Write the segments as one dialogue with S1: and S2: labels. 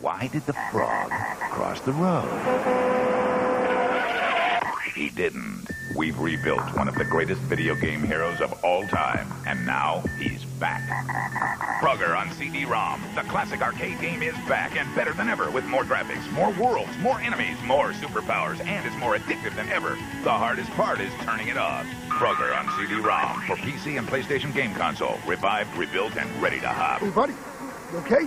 S1: Why did the frog cross the road? He didn't. We've rebuilt one of the greatest video game heroes of all time, and now he's back. Frogger on CD-ROM. The classic arcade game is back and better than ever with more graphics, more worlds, more enemies, more superpowers, and it's more addictive than ever. The hardest part is turning it off. Frogger on CD-ROM for PC and PlayStation game console. Revived, rebuilt, and ready to hop.
S2: Hey, buddy. You okay?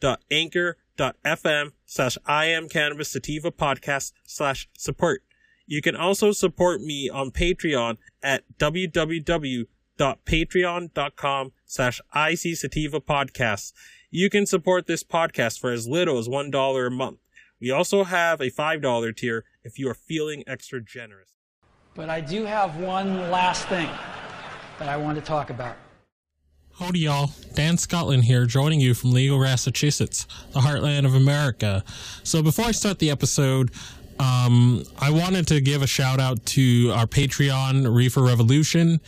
S3: www.anchor.fm slash I am cannabis sativa podcast slash support. You can also support me on Patreon at www.patreon.com slash IC Sativa Podcasts. You can support this podcast for as little as $1 a month. We also have a $5 tier if you are feeling extra generous.
S4: But I do have one last thing that I want to talk about.
S3: Howdy, y'all. Dan Scotland here, joining you from Legal, Massachusetts, the heartland of America. So, before I start the episode, um, I wanted to give a shout out to our Patreon, Reefer Revolution.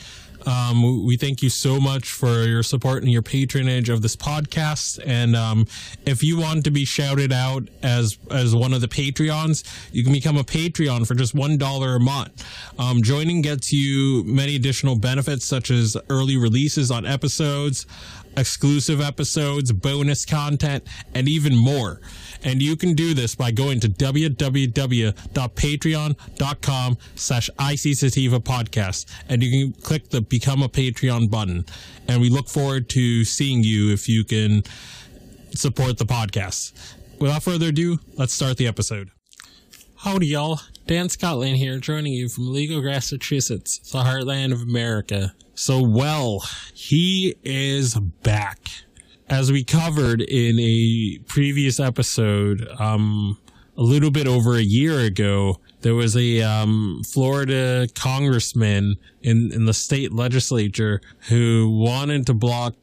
S3: Um, we thank you so much for your support and your patronage of this podcast. And um, if you want to be shouted out as as one of the Patreons, you can become a Patreon for just one dollar a month. Um, joining gets you many additional benefits, such as early releases on episodes, exclusive episodes, bonus content, and even more. And you can do this by going to www.patreon.com slash ICSativa podcast. And you can click the become a Patreon button. And we look forward to seeing you if you can support the podcast. Without further ado, let's start the episode. Howdy, y'all. Dan Scotland here, joining you from Legal, Massachusetts, the heartland of America. So, well, he is back. As we covered in a previous episode, um, a little bit over a year ago, there was a um, Florida congressman in, in the state legislature who wanted to block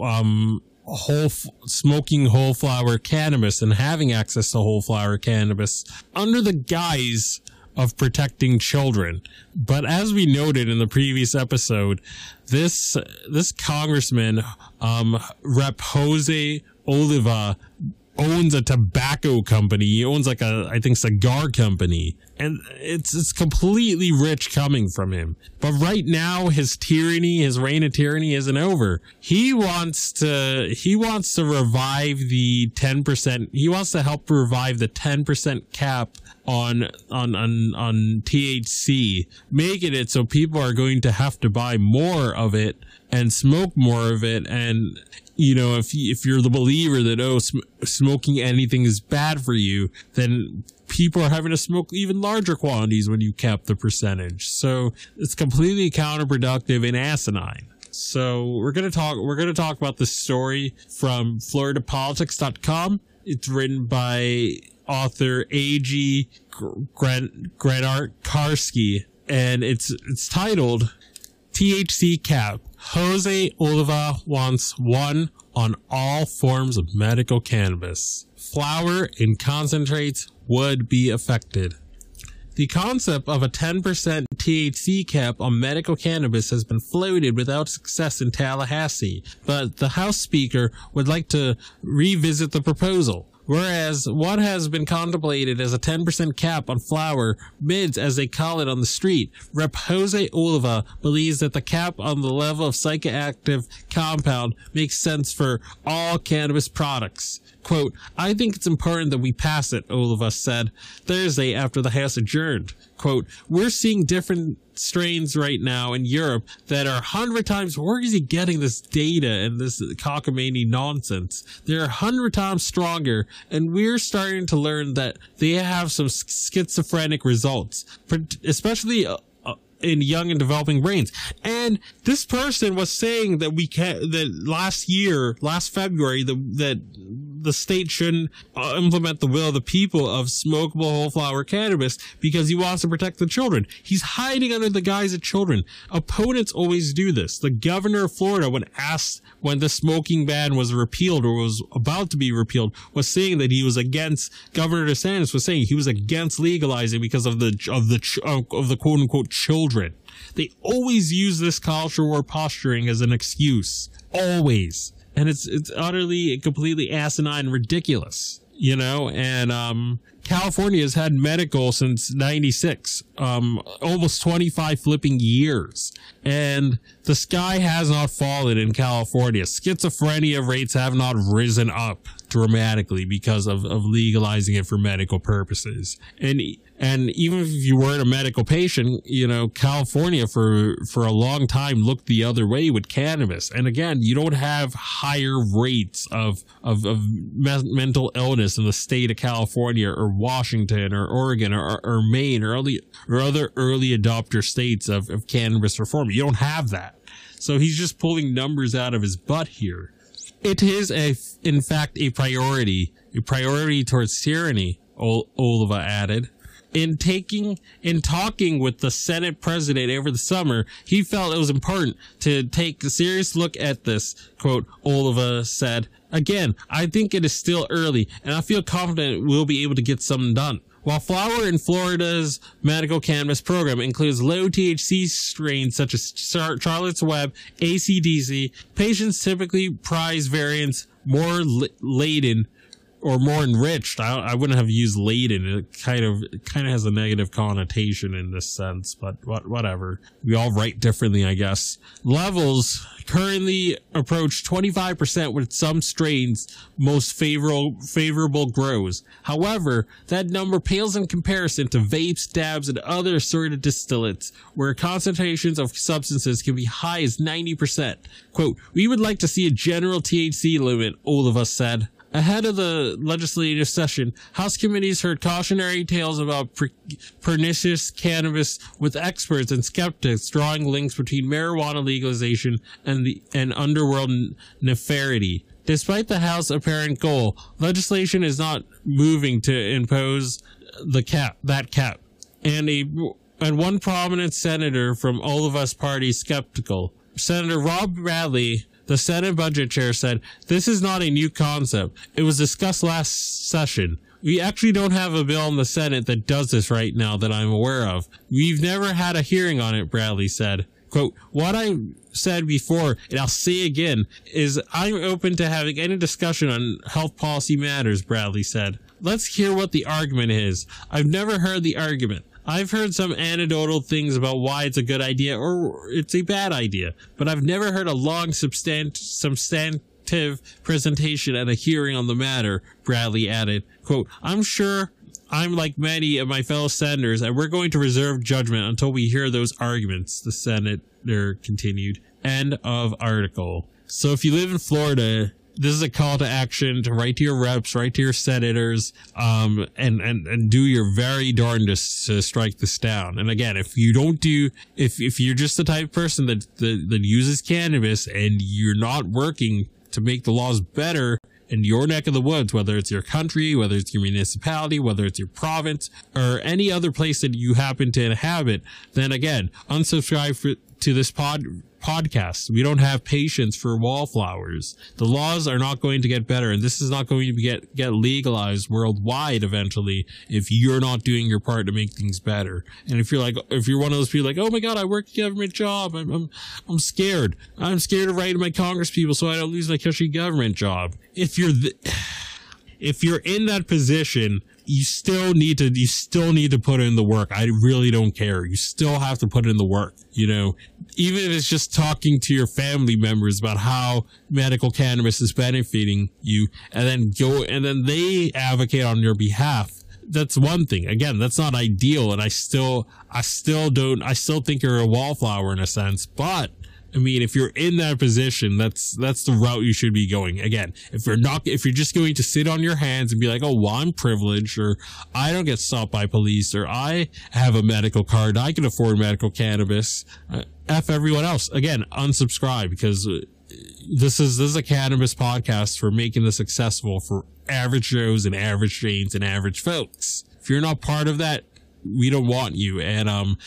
S3: um, whole smoking whole flower cannabis and having access to whole flower cannabis. Under the guise of protecting children. But as we noted in the previous episode, this this congressman, um, Rep. Jose Oliva, owns a tobacco company. He owns like a, I think, cigar company, and it's it's completely rich coming from him. But right now, his tyranny, his reign of tyranny, isn't over. He wants to he wants to revive the ten percent. He wants to help revive the ten percent cap on on on on THC, making it so people are going to have to buy more of it and smoke more of it and you know if if you're the believer that oh sm- smoking anything is bad for you then people are having to smoke even larger quantities when you cap the percentage. So it's completely counterproductive and asinine. So we're to talk we're to talk about this story from floridapolitics.com it's written by author A.G. Granart Karski and it's it's titled THC cap Jose Oliva wants one on all forms of medical cannabis. Flower and concentrates would be affected. The concept of a 10% THC cap on medical cannabis has been floated without success in Tallahassee, but the House Speaker would like to revisit the proposal. Whereas what has been contemplated as a 10% cap on flower, mids as they call it on the street, Rep. Jose Oliva believes that the cap on the level of psychoactive compound makes sense for all cannabis products. Quote, I think it's important that we pass it, Oliva said Thursday after the House adjourned. Quote, we're seeing different strains right now in Europe that are a hundred times, where is he getting this data and this cockamamie nonsense? They're a hundred times stronger and we're starting to learn that they have some schizophrenic results, especially uh, in young and developing brains. And this person was saying that we can that last year, last February, the, that the state shouldn't uh, implement the will of the people of smokable whole flower cannabis because he wants to protect the children. He's hiding under the guise of children. Opponents always do this. The governor of Florida, when asked when the smoking ban was repealed or was about to be repealed, was saying that he was against Governor DeSantis was saying he was against legalizing because of the of the of the quote unquote children. They always use this culture war posturing as an excuse. Always and it's it's utterly completely asinine and ridiculous you know? And um california has had medical since 96 um almost 25 flipping years. And the sky has not fallen in california. Schizophrenia rates have not risen up dramatically because of, of legalizing it for medical purposes. And and even if you weren't a medical patient, you know, California for, for a long time looked the other way with cannabis. And again, you don't have higher rates of, of, of me- mental illness in the state of California or Washington or Oregon or, or Maine or, early, or other early adopter states of, of cannabis reform. You don't have that. So he's just pulling numbers out of his butt here. It is a, in fact, a priority, a priority towards tyranny, Oliva added in taking in talking with the Senate president over the summer, he felt it was important to take a serious look at this. Quote, Oliva said, Again, I think it is still early, and I feel confident we'll be able to get something done. While flower in Florida's medical cannabis program includes low THC strains such as Charlotte's Web, ACDC, patients typically prize variants more laden or more enriched. I, I wouldn't have used laden. It kind of kind of has a negative connotation in this sense, but what, whatever. We all write differently, I guess. Levels currently approach 25% with some strains most favorable favorable grows. However, that number pales in comparison to vapes, dabs, and other assorted distillates, where concentrations of substances can be high as 90%. Quote, we would like to see a general THC limit, Oliva said. Ahead of the legislative session, House committees heard cautionary tales about per- pernicious cannabis, with experts and skeptics drawing links between marijuana legalization and the and underworld nefarity. Despite the House apparent goal, legislation is not moving to impose the cap that cap, and a and one prominent senator from Oliva's parties skeptical. Senator Rob Bradley the Senate Budget Chair said, This is not a new concept. It was discussed last session. We actually don't have a bill in the Senate that does this right now that I'm aware of. We've never had a hearing on it, Bradley said. Quote, what I said before, and I'll say again, is I'm open to having any discussion on health policy matters, Bradley said. Let's hear what the argument is. I've never heard the argument. I've heard some anecdotal things about why it's a good idea or it's a bad idea, but I've never heard a long substant- substantive presentation at a hearing on the matter, Bradley added. Quote, I'm sure I'm like many of my fellow senators, and we're going to reserve judgment until we hear those arguments, the senator continued. End of article. So if you live in Florida, this is a call to action to write to your reps, write to your senators, um, and, and, and do your very darndest to strike this down. And again, if you don't do, if, if you're just the type of person that, that, that uses cannabis and you're not working to make the laws better, in your neck of the woods, whether it's your country, whether it's your municipality, whether it's your province, or any other place that you happen to inhabit, then again, unsubscribe for, to this pod podcast. We don't have patience for wallflowers. The laws are not going to get better, and this is not going to get get legalized worldwide eventually if you're not doing your part to make things better. And if you're like, if you're one of those people like, oh my god, I work a government job, I'm I'm, I'm scared. I'm scared of writing my Congress people so I don't lose my cushy government job. If you're the if you're in that position, you still need to you still need to put in the work. I really don't care. You still have to put in the work, you know. Even if it's just talking to your family members about how medical cannabis is benefiting you and then go and then they advocate on your behalf. That's one thing. Again, that's not ideal and I still I still don't I still think you're a wallflower in a sense, but I mean, if you're in that position, that's that's the route you should be going. Again, if you're not, if you're just going to sit on your hands and be like, "Oh, well, I'm privileged," or "I don't get stopped by police," or "I have a medical card, I can afford medical cannabis," uh, f everyone else. Again, unsubscribe because uh, this is this is a cannabis podcast for making this accessible for average Joes and average Janes and average folks. If you're not part of that, we don't want you. And um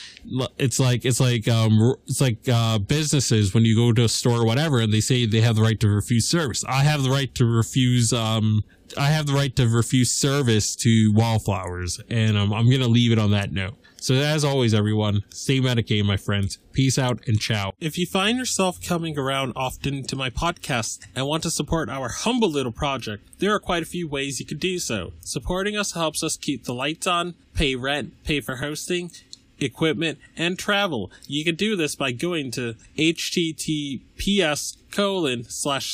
S3: it's like it's like um it's like uh businesses when you go to a store or whatever and they say they have the right to refuse service. I have the right to refuse um i have the right to refuse service to wallflowers and um, i'm gonna leave it on that note so as always, everyone, stay medicated, my friends. Peace out and ciao. If you find yourself coming around often to my podcast and want to support our humble little project, there are quite a few ways you could do so. Supporting us helps us keep the lights on, pay rent, pay for hosting, equipment, and travel. You can do this by going to https colon slash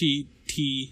S3: T T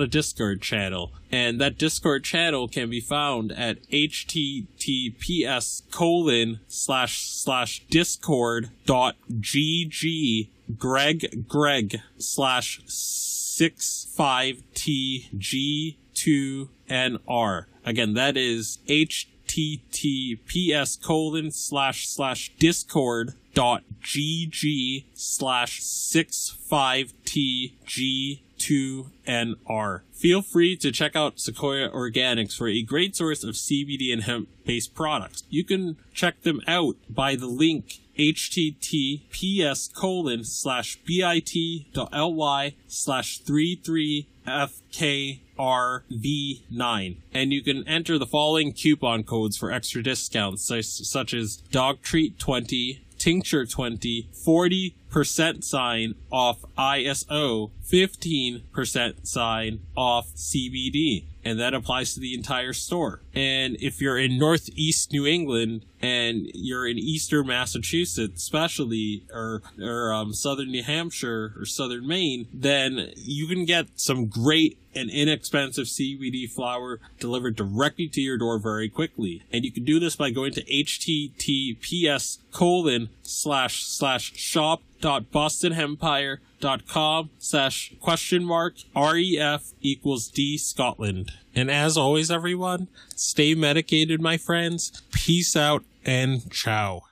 S3: a Discord channel and that discord channel can be found at https colon slash slash discord dot gg greg greg slash six five tg two nr again that is https colon slash slash discord dot gg slash six five tg 2NR. Feel free to check out Sequoia Organics for a great source of CBD and hemp based products. You can check them out by the link https colon slash bit.ly slash three 33fkrv9 and you can enter the following coupon codes for extra discounts such as dog treat 20 tincture 20 40% sign off iso 15% sign off cbd and that applies to the entire store. And if you're in northeast New England and you're in eastern Massachusetts, especially, or, or um, southern New Hampshire or southern Maine, then you can get some great and inexpensive CBD flower delivered directly to your door very quickly. And you can do this by going to https colon slash slash shop dot dot com slash question mark ref equals d Scotland. And as always, everyone, stay medicated, my friends. Peace out and ciao.